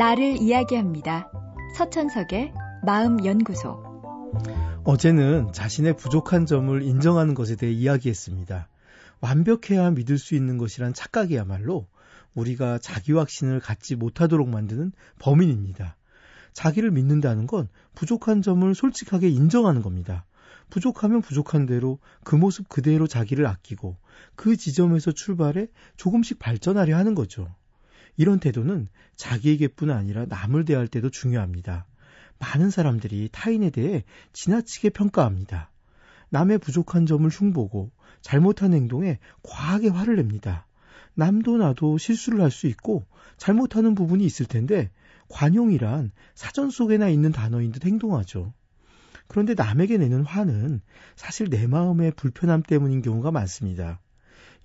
나를 이야기합니다. 서천석의 마음연구소. 어제는 자신의 부족한 점을 인정하는 것에 대해 이야기했습니다. 완벽해야 믿을 수 있는 것이란 착각이야말로 우리가 자기 확신을 갖지 못하도록 만드는 범인입니다. 자기를 믿는다는 건 부족한 점을 솔직하게 인정하는 겁니다. 부족하면 부족한 대로 그 모습 그대로 자기를 아끼고 그 지점에서 출발해 조금씩 발전하려 하는 거죠. 이런 태도는 자기에게뿐 아니라 남을 대할 때도 중요합니다. 많은 사람들이 타인에 대해 지나치게 평가합니다. 남의 부족한 점을 흉보고 잘못한 행동에 과하게 화를 냅니다. 남도 나도 실수를 할 수 있고 잘못하는 부분이 있을 텐데 관용이란 사전 속에나 있는 단어인 듯 행동하죠. 그런데 남에게 내는 화는 사실 내 마음의 불편함 때문인 경우가 많습니다.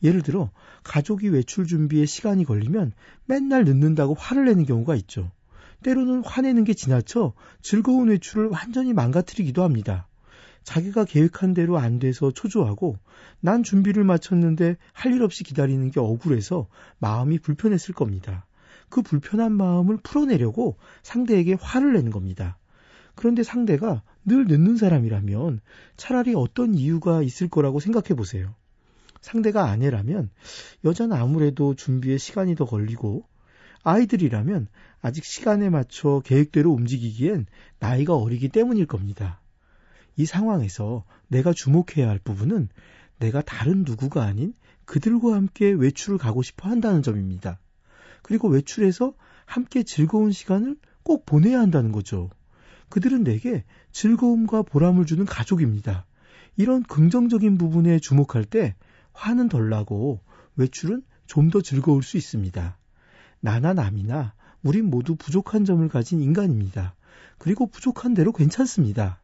예를 들어 가족이 외출 준비에 시간이 걸리면 맨날 늦는다고 화를 내는 경우가 있죠. 때로는 화내는 게 지나쳐 즐거운 외출을 완전히 망가뜨리기도 합니다. 자기가 계획한 대로 안 돼서 초조하고 난 준비를 마쳤는데 할 일 없이 기다리는 게 억울해서 마음이 불편했을 겁니다. 그 불편한 마음을 풀어내려고 상대에게 화를 내는 겁니다. 그런데 상대가 늘 늦는 사람이라면 차라리 어떤 이유가 있을 거라고 생각해 보세요. 상대가 아내라면 여자는 아무래도 준비에 시간이 더 걸리고 아이들이라면 아직 시간에 맞춰 계획대로 움직이기엔 나이가 어리기 때문일 겁니다. 이 상황에서 내가 주목해야 할 부분은 내가 다른 누구가 아닌 그들과 함께 외출을 가고 싶어 한다는 점입니다. 그리고 외출해서 함께 즐거운 시간을 꼭 보내야 한다는 거죠. 그들은 내게 즐거움과 보람을 주는 가족입니다. 이런 긍정적인 부분에 주목할 때 화는 덜 나고 외출은 좀 더 즐거울 수 있습니다. 나나 남이나 우린 모두 부족한 점을 가진 인간입니다. 그리고 부족한 대로 괜찮습니다.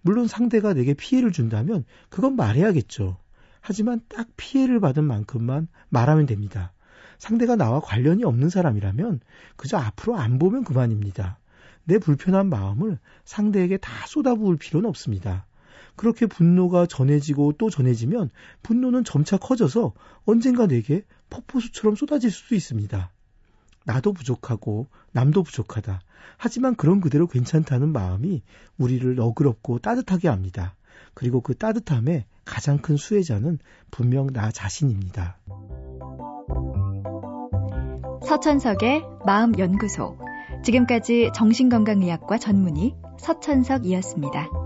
물론 상대가 내게 피해를 준다면 그건 말해야겠죠. 하지만 딱 피해를 받은 만큼만 말하면 됩니다. 상대가 나와 관련이 없는 사람이라면 그저 앞으로 안 보면 그만입니다. 내 불편한 마음을 상대에게 다 쏟아부을 필요는 없습니다. 그렇게 분노가 전해지고 또 전해지면 분노는 점차 커져서 언젠가 내게 폭포수처럼 쏟아질 수도 있습니다. 나도 부족하고 남도 부족하다. 하지만 그런 그대로 괜찮다는 마음이 우리를 너그럽고 따뜻하게 합니다. 그리고 그 따뜻함의 가장 큰 수혜자는 분명 나 자신입니다. 서천석의 마음연구소. 지금까지 정신건강의학과 전문의 서천석이었습니다.